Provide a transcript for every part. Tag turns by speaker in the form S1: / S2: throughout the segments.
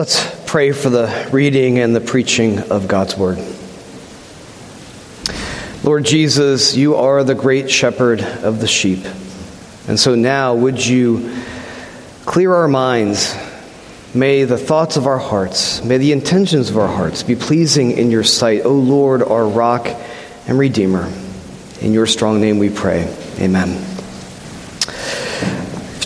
S1: Let's pray for the reading and the preaching of God's Word. Lord Jesus, you are the great shepherd of the sheep. And so now, would you clear our minds? May the thoughts of our hearts, may the intentions of our hearts be pleasing in your sight, O Lord, our rock and redeemer. In your strong name we pray. Amen.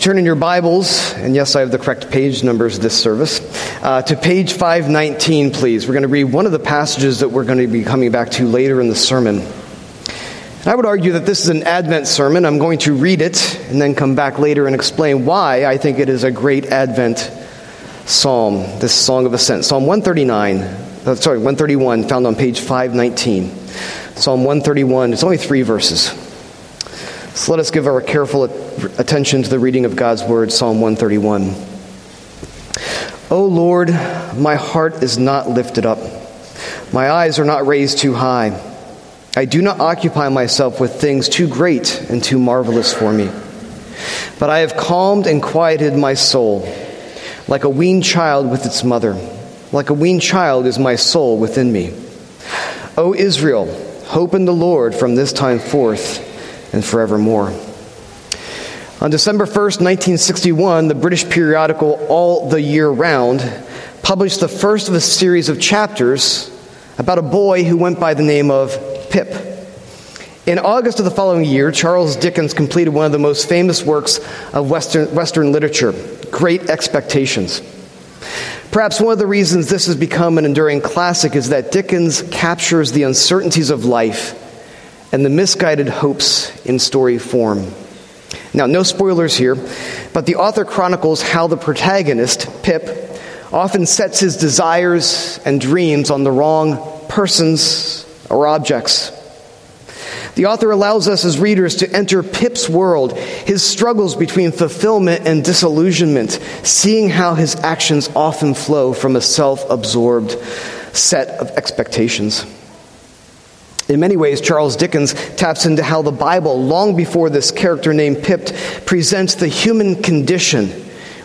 S1: Turn in your Bibles, and yes, I have the correct page numbers this service, uh, to page 519, please. We're going to read one of the passages that we're going to be coming back to later in the sermon. I would argue that this is an Advent sermon. I'm going to read it and then come back later and explain why I think it is a great Advent psalm, this Song of Ascent. Psalm 139, uh, sorry, 131, found on page 519. Psalm 131, it's only three verses. So let us give our careful attention to the reading of God's word, Psalm 131. O Lord, my heart is not lifted up, my eyes are not raised too high. I do not occupy myself with things too great and too marvelous for me. But I have calmed and quieted my soul, like a weaned child with its mother. Like a weaned child is my soul within me. O Israel, hope in the Lord from this time forth and forevermore. On December 1st, 1961, the British periodical All the Year Round published the first of a series of chapters about a boy who went by the name of Pip. In August of the following year, Charles Dickens completed one of the most famous works of Western, Western literature, Great Expectations. Perhaps one of the reasons this has become an enduring classic is that Dickens captures the uncertainties of life and the misguided hopes in story form. Now, no spoilers here, but the author chronicles how the protagonist, Pip, often sets his desires and dreams on the wrong persons or objects. The author allows us as readers to enter Pip's world, his struggles between fulfillment and disillusionment, seeing how his actions often flow from a self absorbed set of expectations. In many ways, Charles Dickens taps into how the Bible, long before this character named Pip, presents the human condition,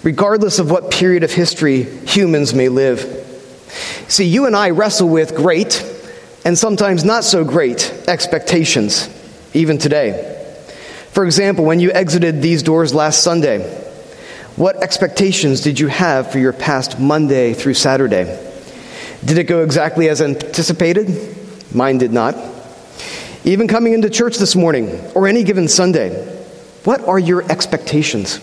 S1: regardless of what period of history humans may live. See, you and I wrestle with great and sometimes not so great expectations, even today. For example, when you exited these doors last Sunday, what expectations did you have for your past Monday through Saturday? Did it go exactly as anticipated? Mine did not. Even coming into church this morning or any given Sunday, what are your expectations?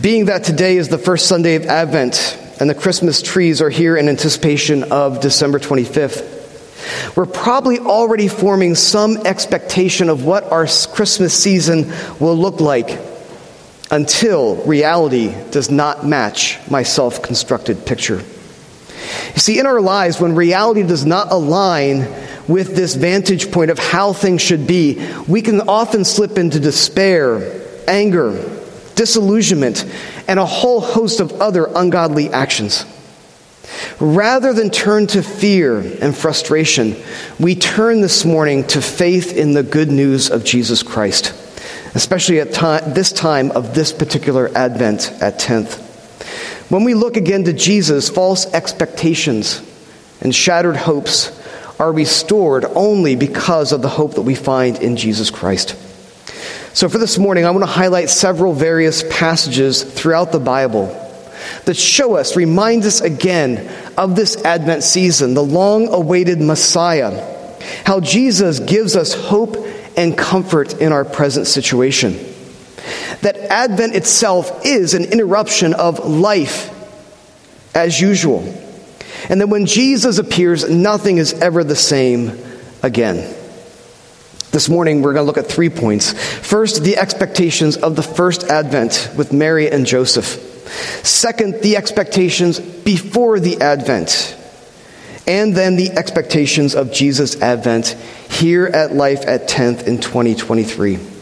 S1: Being that today is the first Sunday of Advent and the Christmas trees are here in anticipation of December 25th, we're probably already forming some expectation of what our Christmas season will look like until reality does not match my self constructed picture. You see, in our lives, when reality does not align with this vantage point of how things should be, we can often slip into despair, anger, disillusionment, and a whole host of other ungodly actions. Rather than turn to fear and frustration, we turn this morning to faith in the good news of Jesus Christ, especially at time, this time of this particular Advent at 10th. When we look again to Jesus, false expectations and shattered hopes are restored only because of the hope that we find in Jesus Christ. So, for this morning, I want to highlight several various passages throughout the Bible that show us, remind us again of this Advent season, the long awaited Messiah, how Jesus gives us hope and comfort in our present situation. That Advent itself is an interruption of life as usual. And that when Jesus appears, nothing is ever the same again. This morning, we're going to look at three points. First, the expectations of the first Advent with Mary and Joseph. Second, the expectations before the Advent. And then the expectations of Jesus' Advent here at Life at 10th in 2023.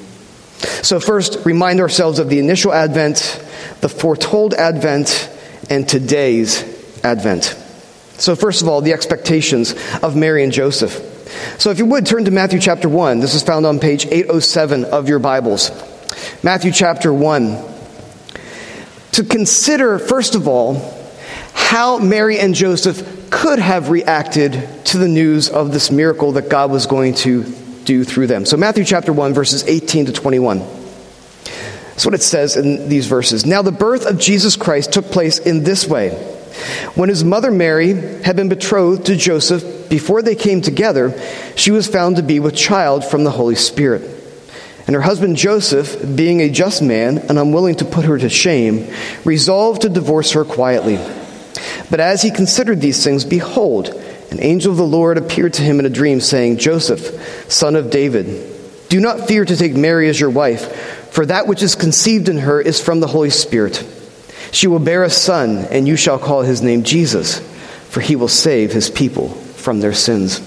S1: So, first, remind ourselves of the initial Advent, the foretold Advent, and today's Advent. So, first of all, the expectations of Mary and Joseph. So, if you would turn to Matthew chapter 1, this is found on page 807 of your Bibles. Matthew chapter 1 to consider, first of all, how Mary and Joseph could have reacted to the news of this miracle that God was going to do through them. So, Matthew chapter 1, verses 18 to 21. That's what it says in these verses. Now, the birth of Jesus Christ took place in this way. When his mother Mary had been betrothed to Joseph, before they came together, she was found to be with child from the Holy Spirit. And her husband Joseph, being a just man and unwilling to put her to shame, resolved to divorce her quietly. But as he considered these things, behold, an angel of the Lord appeared to him in a dream, saying, Joseph, son of David, do not fear to take Mary as your wife, for that which is conceived in her is from the Holy Spirit. She will bear a son, and you shall call his name Jesus, for he will save his people from their sins.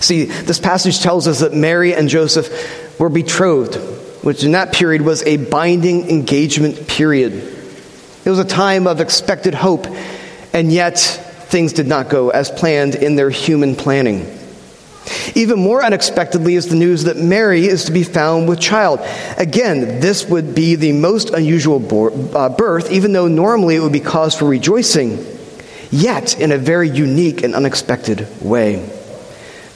S1: See, this passage tells us that Mary and Joseph were betrothed, which in that period was a binding engagement period. It was a time of expected hope, and yet things did not go as planned in their human planning. Even more unexpectedly is the news that Mary is to be found with child. Again, this would be the most unusual uh, birth, even though normally it would be cause for rejoicing, yet in a very unique and unexpected way.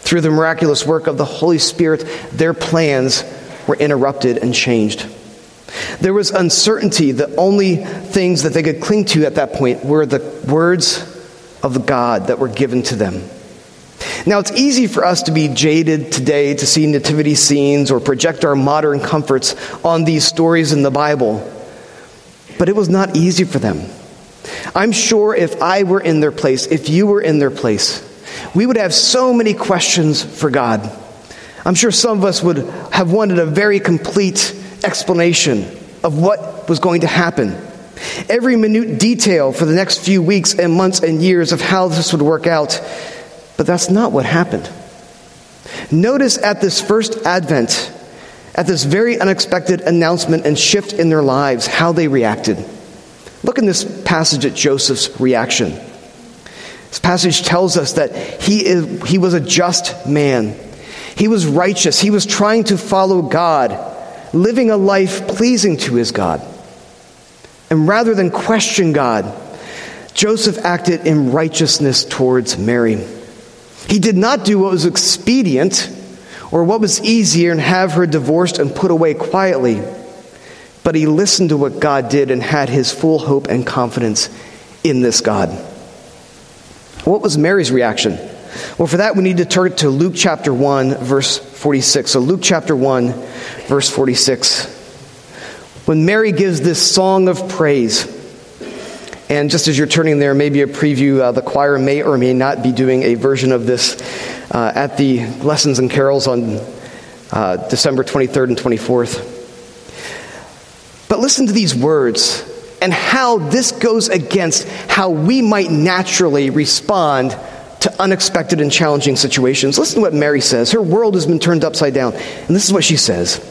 S1: Through the miraculous work of the Holy Spirit, their plans were interrupted and changed. There was uncertainty. The only things that they could cling to at that point were the words of God that were given to them. Now, it's easy for us to be jaded today to see nativity scenes or project our modern comforts on these stories in the Bible, but it was not easy for them. I'm sure if I were in their place, if you were in their place, we would have so many questions for God. I'm sure some of us would have wanted a very complete explanation of what was going to happen. Every minute detail for the next few weeks and months and years of how this would work out. But that's not what happened. Notice at this first advent, at this very unexpected announcement and shift in their lives, how they reacted. Look in this passage at Joseph's reaction. This passage tells us that he, is, he was a just man. He was righteous. He was trying to follow God, living a life pleasing to his God. And rather than question God, Joseph acted in righteousness towards Mary. He did not do what was expedient or what was easier and have her divorced and put away quietly, but he listened to what God did and had his full hope and confidence in this God. What was Mary's reaction? Well, for that, we need to turn to Luke chapter 1, verse 46. So, Luke chapter 1, verse 46. When Mary gives this song of praise, and just as you're turning there, maybe a preview, uh, the choir may or may not be doing a version of this uh, at the Lessons and Carols on uh, December 23rd and 24th. But listen to these words and how this goes against how we might naturally respond to unexpected and challenging situations. Listen to what Mary says. Her world has been turned upside down. And this is what she says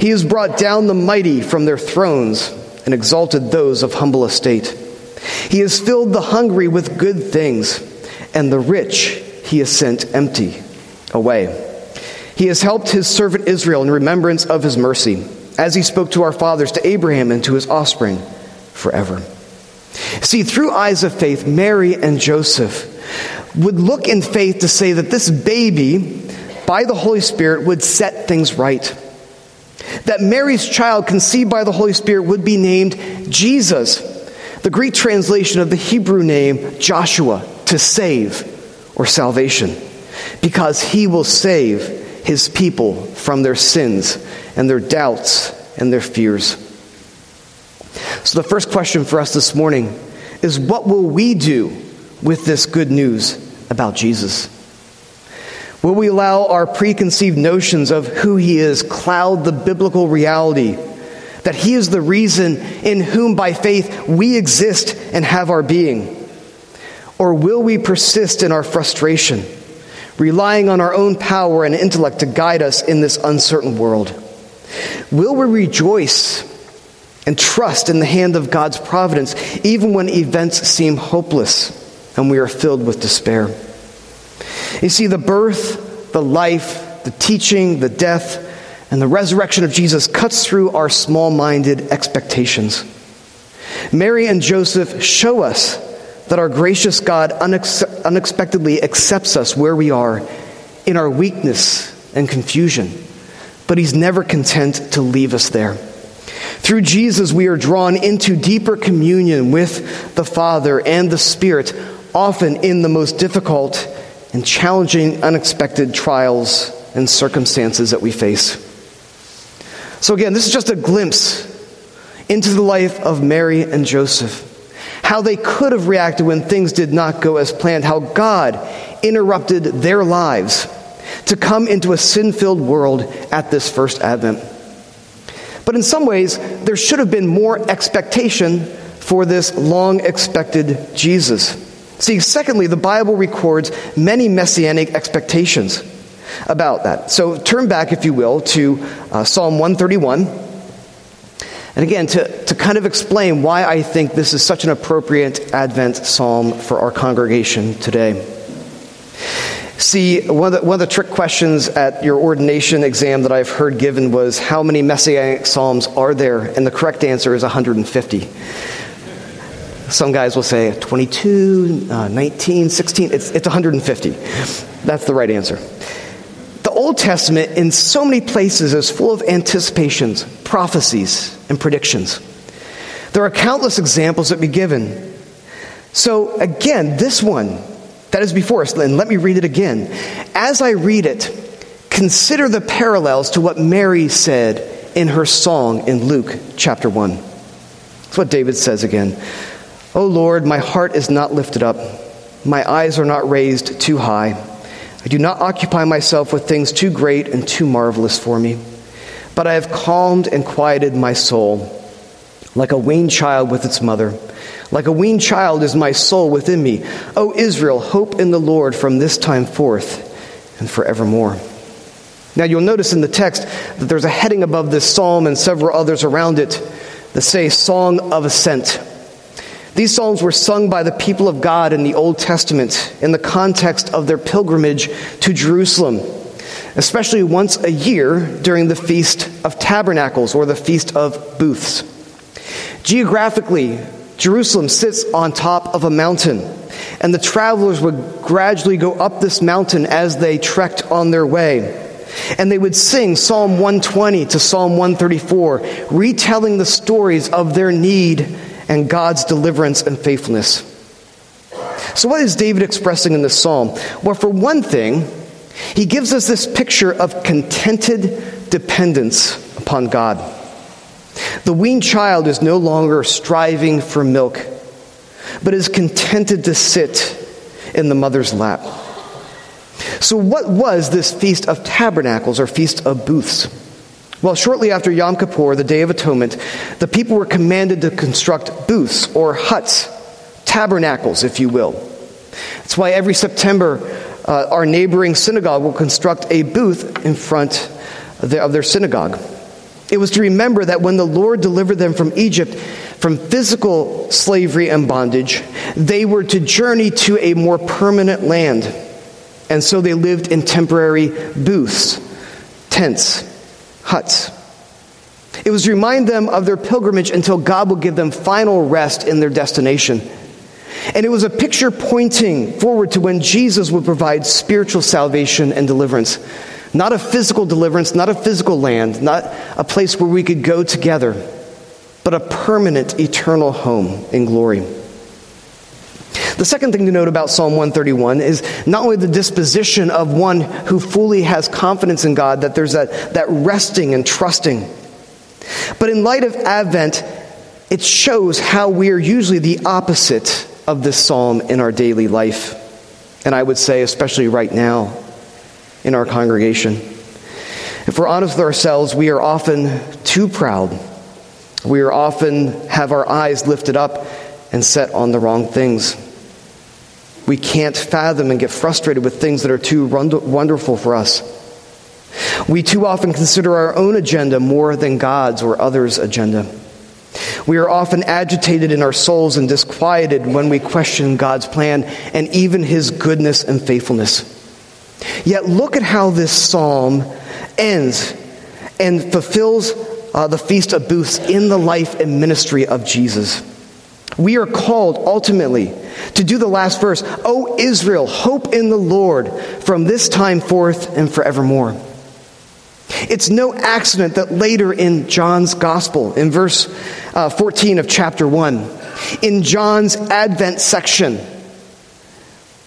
S1: He has brought down the mighty from their thrones and exalted those of humble estate. He has filled the hungry with good things, and the rich he has sent empty away. He has helped his servant Israel in remembrance of his mercy, as he spoke to our fathers, to Abraham, and to his offspring forever. See, through eyes of faith, Mary and Joseph would look in faith to say that this baby, by the Holy Spirit, would set things right that Mary's child, conceived by the Holy Spirit, would be named Jesus, the Greek translation of the Hebrew name Joshua, to save or salvation, because he will save his people from their sins and their doubts and their fears. So, the first question for us this morning is what will we do with this good news about Jesus? Will we allow our preconceived notions of who He is cloud the biblical reality that He is the reason in whom by faith we exist and have our being? Or will we persist in our frustration, relying on our own power and intellect to guide us in this uncertain world? Will we rejoice and trust in the hand of God's providence, even when events seem hopeless and we are filled with despair? You see, the birth, the life, the teaching, the death, and the resurrection of Jesus cuts through our small minded expectations. Mary and Joseph show us that our gracious God unex- unexpectedly accepts us where we are in our weakness and confusion, but He's never content to leave us there. Through Jesus, we are drawn into deeper communion with the Father and the Spirit, often in the most difficult and challenging, unexpected trials and circumstances that we face. So, again, this is just a glimpse into the life of Mary and Joseph. How they could have reacted when things did not go as planned. How God interrupted their lives to come into a sin filled world at this first advent. But in some ways, there should have been more expectation for this long expected Jesus. See, secondly, the Bible records many messianic expectations about that. So turn back, if you will, to uh, Psalm 131. And again, to, to kind of explain why I think this is such an appropriate Advent psalm for our congregation today. See, one of, the, one of the trick questions at your ordination exam that I've heard given was how many messianic psalms are there? And the correct answer is 150. Some guys will say 22, uh, 19, 16. It's, it's 150. That's the right answer. The Old Testament, in so many places, is full of anticipations, prophecies, and predictions. There are countless examples that be given. So, again, this one that is before us, and let me read it again. As I read it, consider the parallels to what Mary said in her song in Luke chapter 1. That's what David says again. O Lord, my heart is not lifted up, my eyes are not raised too high. I do not occupy myself with things too great and too marvelous for me, but I have calmed and quieted my soul like a weaned child with its mother. Like a weaned child is my soul within me. O Israel, hope in the Lord from this time forth and forevermore. Now you'll notice in the text that there's a heading above this psalm and several others around it that say Song of Ascent. These psalms were sung by the people of God in the Old Testament in the context of their pilgrimage to Jerusalem, especially once a year during the Feast of Tabernacles or the Feast of Booths. Geographically, Jerusalem sits on top of a mountain, and the travelers would gradually go up this mountain as they trekked on their way. And they would sing Psalm 120 to Psalm 134, retelling the stories of their need and God's deliverance and faithfulness. So, what is David expressing in this psalm? Well, for one thing, he gives us this picture of contented dependence upon God. The weaned child is no longer striving for milk, but is contented to sit in the mother's lap. So, what was this Feast of Tabernacles or Feast of Booths? Well, shortly after Yom Kippur, the Day of Atonement, the people were commanded to construct booths or huts, tabernacles, if you will. That's why every September, uh, our neighboring synagogue will construct a booth in front of their, of their synagogue. It was to remember that when the Lord delivered them from Egypt, from physical slavery and bondage, they were to journey to a more permanent land. And so they lived in temporary booths, tents, huts. It was to remind them of their pilgrimage until God would give them final rest in their destination. And it was a picture pointing forward to when Jesus would provide spiritual salvation and deliverance. Not a physical deliverance, not a physical land, not a place where we could go together, but a permanent, eternal home in glory. The second thing to note about Psalm 131 is not only the disposition of one who fully has confidence in God, that there's that, that resting and trusting, but in light of Advent, it shows how we are usually the opposite of this psalm in our daily life. And I would say, especially right now in our congregation. If we're honest with ourselves, we are often too proud. We are often have our eyes lifted up and set on the wrong things. We can't fathom and get frustrated with things that are too wonderful for us. We too often consider our own agenda more than God's or others' agenda. We are often agitated in our souls and disquieted when we question God's plan and even His goodness and faithfulness. Yet look at how this psalm ends and fulfills uh, the Feast of Booths in the life and ministry of Jesus. We are called ultimately to do the last verse, O Israel, hope in the Lord from this time forth and forevermore. It's no accident that later in John's Gospel, in verse uh, 14 of chapter 1, in John's Advent section,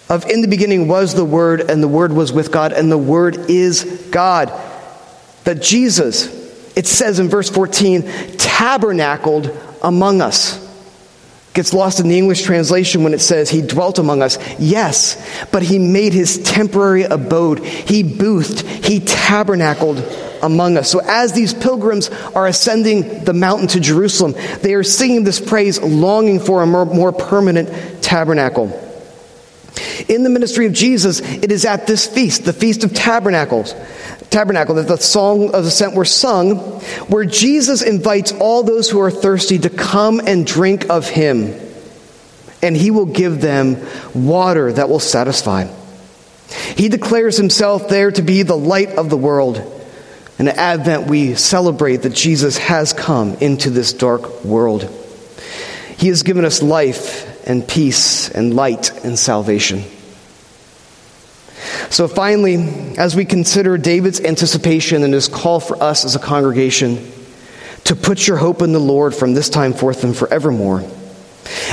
S1: of in the beginning was the Word, and the Word was with God, and the Word is God. That Jesus, it says in verse 14, tabernacled among us. Gets lost in the English translation when it says he dwelt among us. Yes, but he made his temporary abode. He boothed, he tabernacled among us. So as these pilgrims are ascending the mountain to Jerusalem, they are singing this praise, longing for a more, more permanent tabernacle. In the ministry of Jesus, it is at this feast, the Feast of Tabernacles, tabernacle that the song of ascent were sung, where Jesus invites all those who are thirsty to come and drink of him, and he will give them water that will satisfy. He declares himself there to be the light of the world. In Advent, we celebrate that Jesus has come into this dark world. He has given us life and peace and light and salvation. So, finally, as we consider David's anticipation and his call for us as a congregation to put your hope in the Lord from this time forth and forevermore,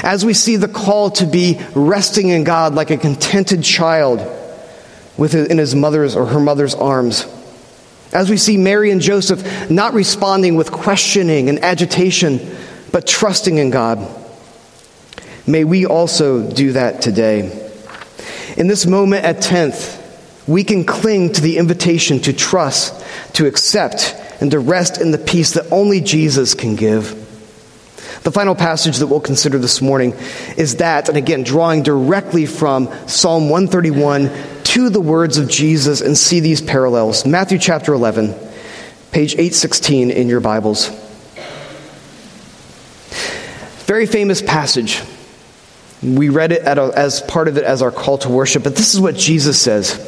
S1: as we see the call to be resting in God like a contented child within his mother's or her mother's arms, as we see Mary and Joseph not responding with questioning and agitation, but trusting in God, may we also do that today. In this moment at 10th, we can cling to the invitation to trust, to accept, and to rest in the peace that only Jesus can give. The final passage that we'll consider this morning is that, and again, drawing directly from Psalm 131 to the words of Jesus and see these parallels. Matthew chapter 11, page 816 in your Bibles. Very famous passage. We read it a, as part of it as our call to worship, but this is what Jesus says.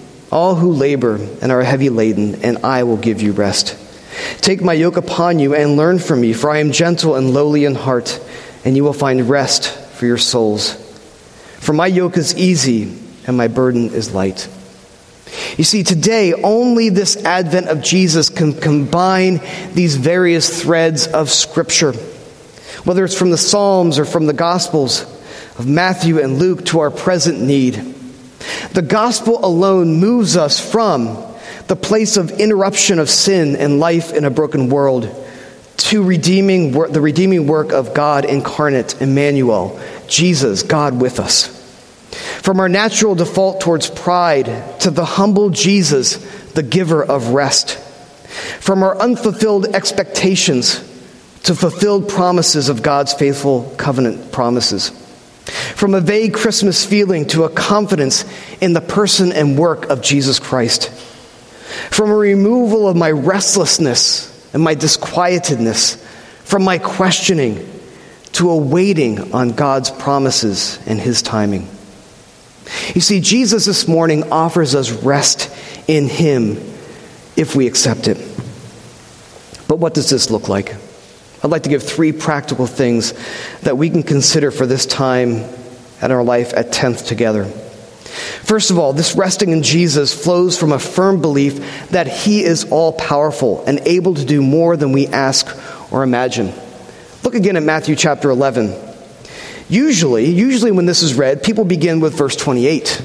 S1: all who labor and are heavy laden, and I will give you rest. Take my yoke upon you and learn from me, for I am gentle and lowly in heart, and you will find rest for your souls. For my yoke is easy and my burden is light. You see, today, only this advent of Jesus can combine these various threads of Scripture, whether it's from the Psalms or from the Gospels of Matthew and Luke to our present need. The gospel alone moves us from the place of interruption of sin and life in a broken world to redeeming the redeeming work of God incarnate, Emmanuel, Jesus, God with us. From our natural default towards pride to the humble Jesus, the giver of rest. From our unfulfilled expectations to fulfilled promises of God's faithful covenant promises. From a vague Christmas feeling to a confidence in the person and work of Jesus Christ. From a removal of my restlessness and my disquietedness, from my questioning to a waiting on God's promises and His timing. You see, Jesus this morning offers us rest in Him if we accept it. But what does this look like? I'd like to give three practical things that we can consider for this time and our life at 10th together. First of all, this resting in Jesus flows from a firm belief that He is all powerful and able to do more than we ask or imagine. Look again at Matthew chapter 11. Usually, usually when this is read, people begin with verse 28.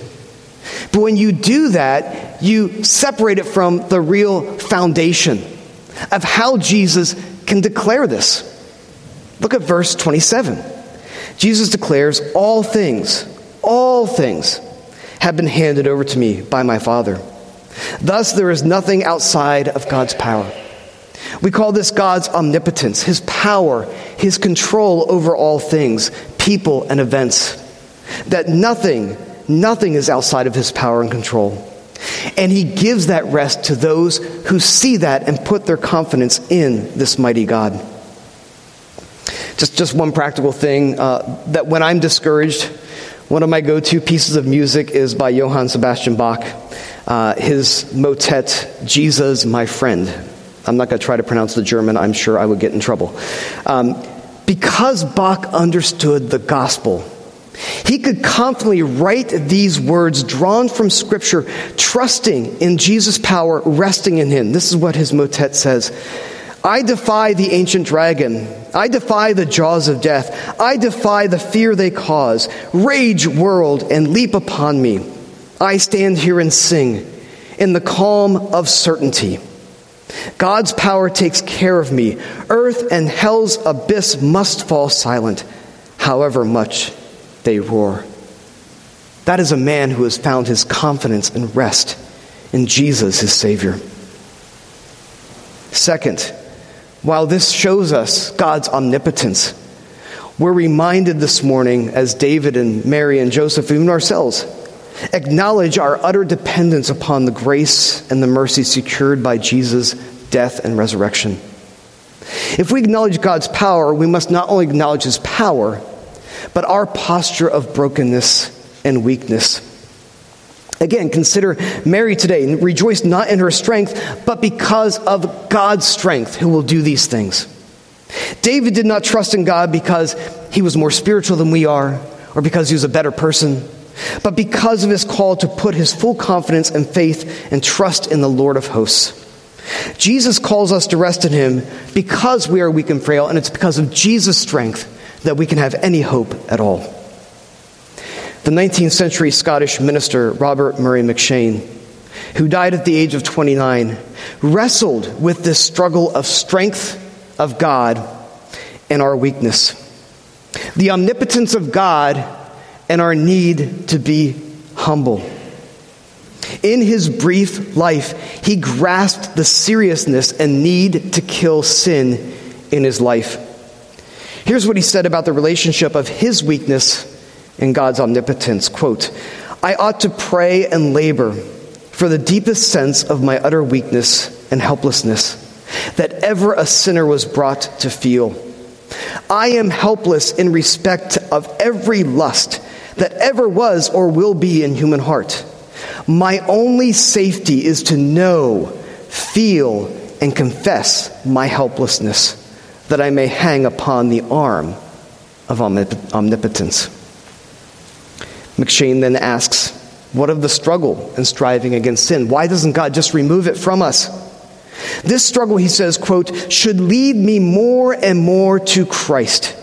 S1: But when you do that, you separate it from the real foundation of how Jesus can declare this. Look at verse 27. Jesus declares, All things, all things have been handed over to me by my Father. Thus, there is nothing outside of God's power. We call this God's omnipotence, his power, his control over all things, people, and events. That nothing, nothing is outside of his power and control. And he gives that rest to those who see that and put their confidence in this mighty God. Just, just one practical thing uh, that when I'm discouraged, one of my go to pieces of music is by Johann Sebastian Bach, uh, his motet, Jesus, My Friend. I'm not going to try to pronounce the German, I'm sure I would get in trouble. Um, because Bach understood the gospel, he could confidently write these words drawn from Scripture, trusting in Jesus' power, resting in Him. This is what his motet says I defy the ancient dragon. I defy the jaws of death. I defy the fear they cause. Rage, world, and leap upon me. I stand here and sing in the calm of certainty. God's power takes care of me. Earth and hell's abyss must fall silent, however much they roar. That is a man who has found his confidence and rest in Jesus, his Savior. Second, while this shows us God's omnipotence, we're reminded this morning, as David and Mary and Joseph, even ourselves, acknowledge our utter dependence upon the grace and the mercy secured by Jesus' death and resurrection. If we acknowledge God's power, we must not only acknowledge his power, but our posture of brokenness and weakness. Again, consider Mary today. And rejoice not in her strength, but because of God's strength, who will do these things. David did not trust in God because he was more spiritual than we are, or because he was a better person, but because of his call to put his full confidence and faith and trust in the Lord of hosts. Jesus calls us to rest in him because we are weak and frail, and it's because of Jesus' strength that we can have any hope at all. The 19th century Scottish minister Robert Murray M'Cheyne, who died at the age of 29, wrestled with this struggle of strength of God and our weakness. The omnipotence of God and our need to be humble. In his brief life, he grasped the seriousness and need to kill sin in his life. Here's what he said about the relationship of his weakness and God's omnipotence. Quote, I ought to pray and labor for the deepest sense of my utter weakness and helplessness that ever a sinner was brought to feel. I am helpless in respect of every lust that ever was or will be in human heart. My only safety is to know, feel, and confess my helplessness that I may hang upon the arm of omnipotence. M'Cheyne then asks, What of the struggle and striving against sin? Why doesn't God just remove it from us? This struggle, he says, quote, should lead me more and more to Christ.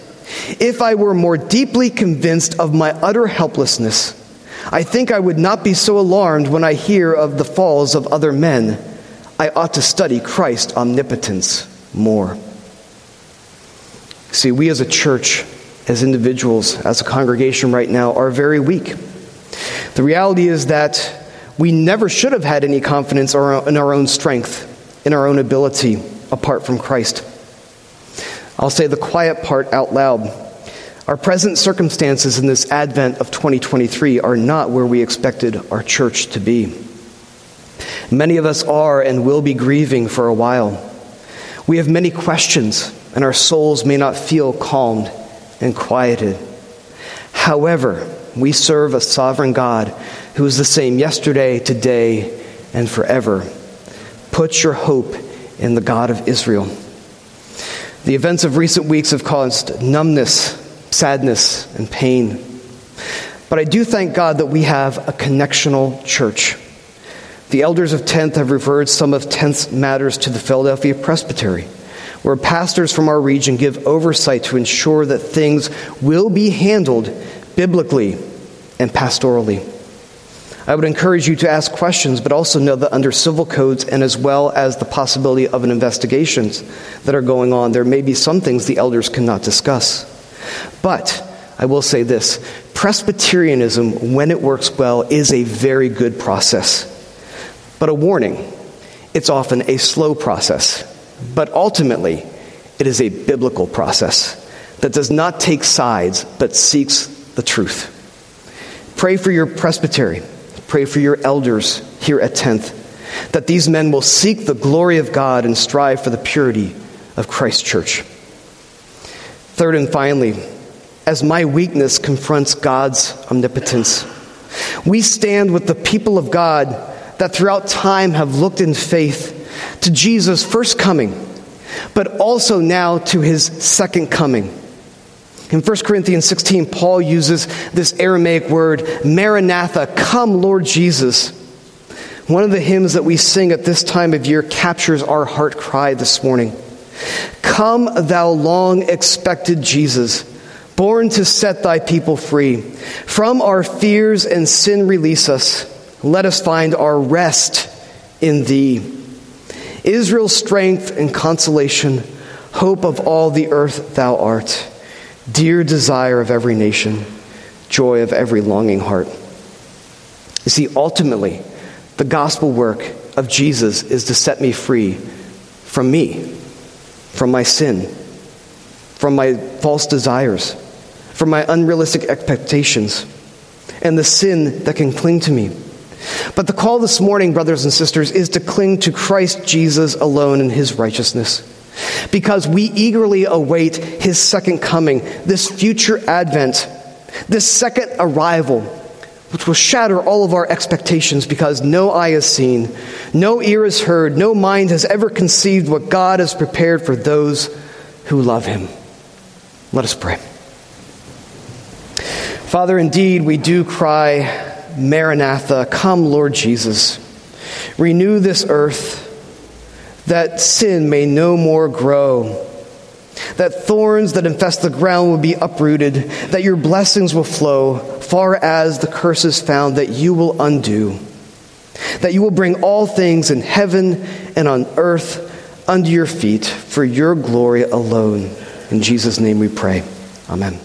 S1: If I were more deeply convinced of my utter helplessness, I think I would not be so alarmed when I hear of the falls of other men. I ought to study Christ's omnipotence more. See, we as a church, as individuals, as a congregation right now, are very weak. The reality is that we never should have had any confidence in our own strength, in our own ability, apart from Christ. I'll say the quiet part out loud. Our present circumstances in this advent of 2023 are not where we expected our church to be. Many of us are and will be grieving for a while. We have many questions and our souls may not feel calmed and quieted. However, we serve a sovereign God who is the same yesterday, today, and forever. Put your hope in the God of Israel. The events of recent weeks have caused numbness, sadness, and pain. But I do thank God that we have a connectional church. The elders of 10th have referred some of 10th's matters to the Philadelphia Presbytery where pastors from our region give oversight to ensure that things will be handled biblically and pastorally. I would encourage you to ask questions, but also know that under civil codes and as well as the possibility of an investigations that are going on, there may be some things the elders cannot discuss. But I will say this Presbyterianism, when it works well, is a very good process. But a warning it's often a slow process. But ultimately, it is a biblical process that does not take sides, but seeks the truth. Pray for your presbytery Pray for your elders here at 10th, that these men will seek the glory of God and strive for the purity of Christ's church. Third and finally, as my weakness confronts God's omnipotence, we stand with the people of God that throughout time have looked in faith to Jesus' first coming, but also now to his second coming in 1 Corinthians 16, Paul uses this Aramaic word, Maranatha, come, Lord Jesus. One of the hymns that we sing at this time of year captures our heart cry this morning. Come, thou long expected Jesus, born to set thy people free. From our fears and sin release us. Let us find our rest in thee. Israel's strength and consolation, hope of all the earth thou art dear desire of every nation, joy of every longing heart. You see, ultimately, the gospel work of Jesus is to set me free from me, from my sin, from my false desires, from my unrealistic expectations, and the sin that can cling to me. But the call this morning, brothers and sisters, is to cling to Christ Jesus alone and his righteousness because we eagerly await his second coming, this future advent, this second arrival, which will shatter all of our expectations because no eye has seen, no ear has heard, no mind has ever conceived what God has prepared for those who love him. Let us pray. Father, indeed, we do cry, Maranatha, come, Lord Jesus. Renew this earth that sin may no more grow, that thorns that infest the ground will be uprooted, that your blessings will flow far as the curses found, that you will undo, that you will bring all things in heaven and on earth under your feet for your glory alone. In Jesus' name we pray. Amen.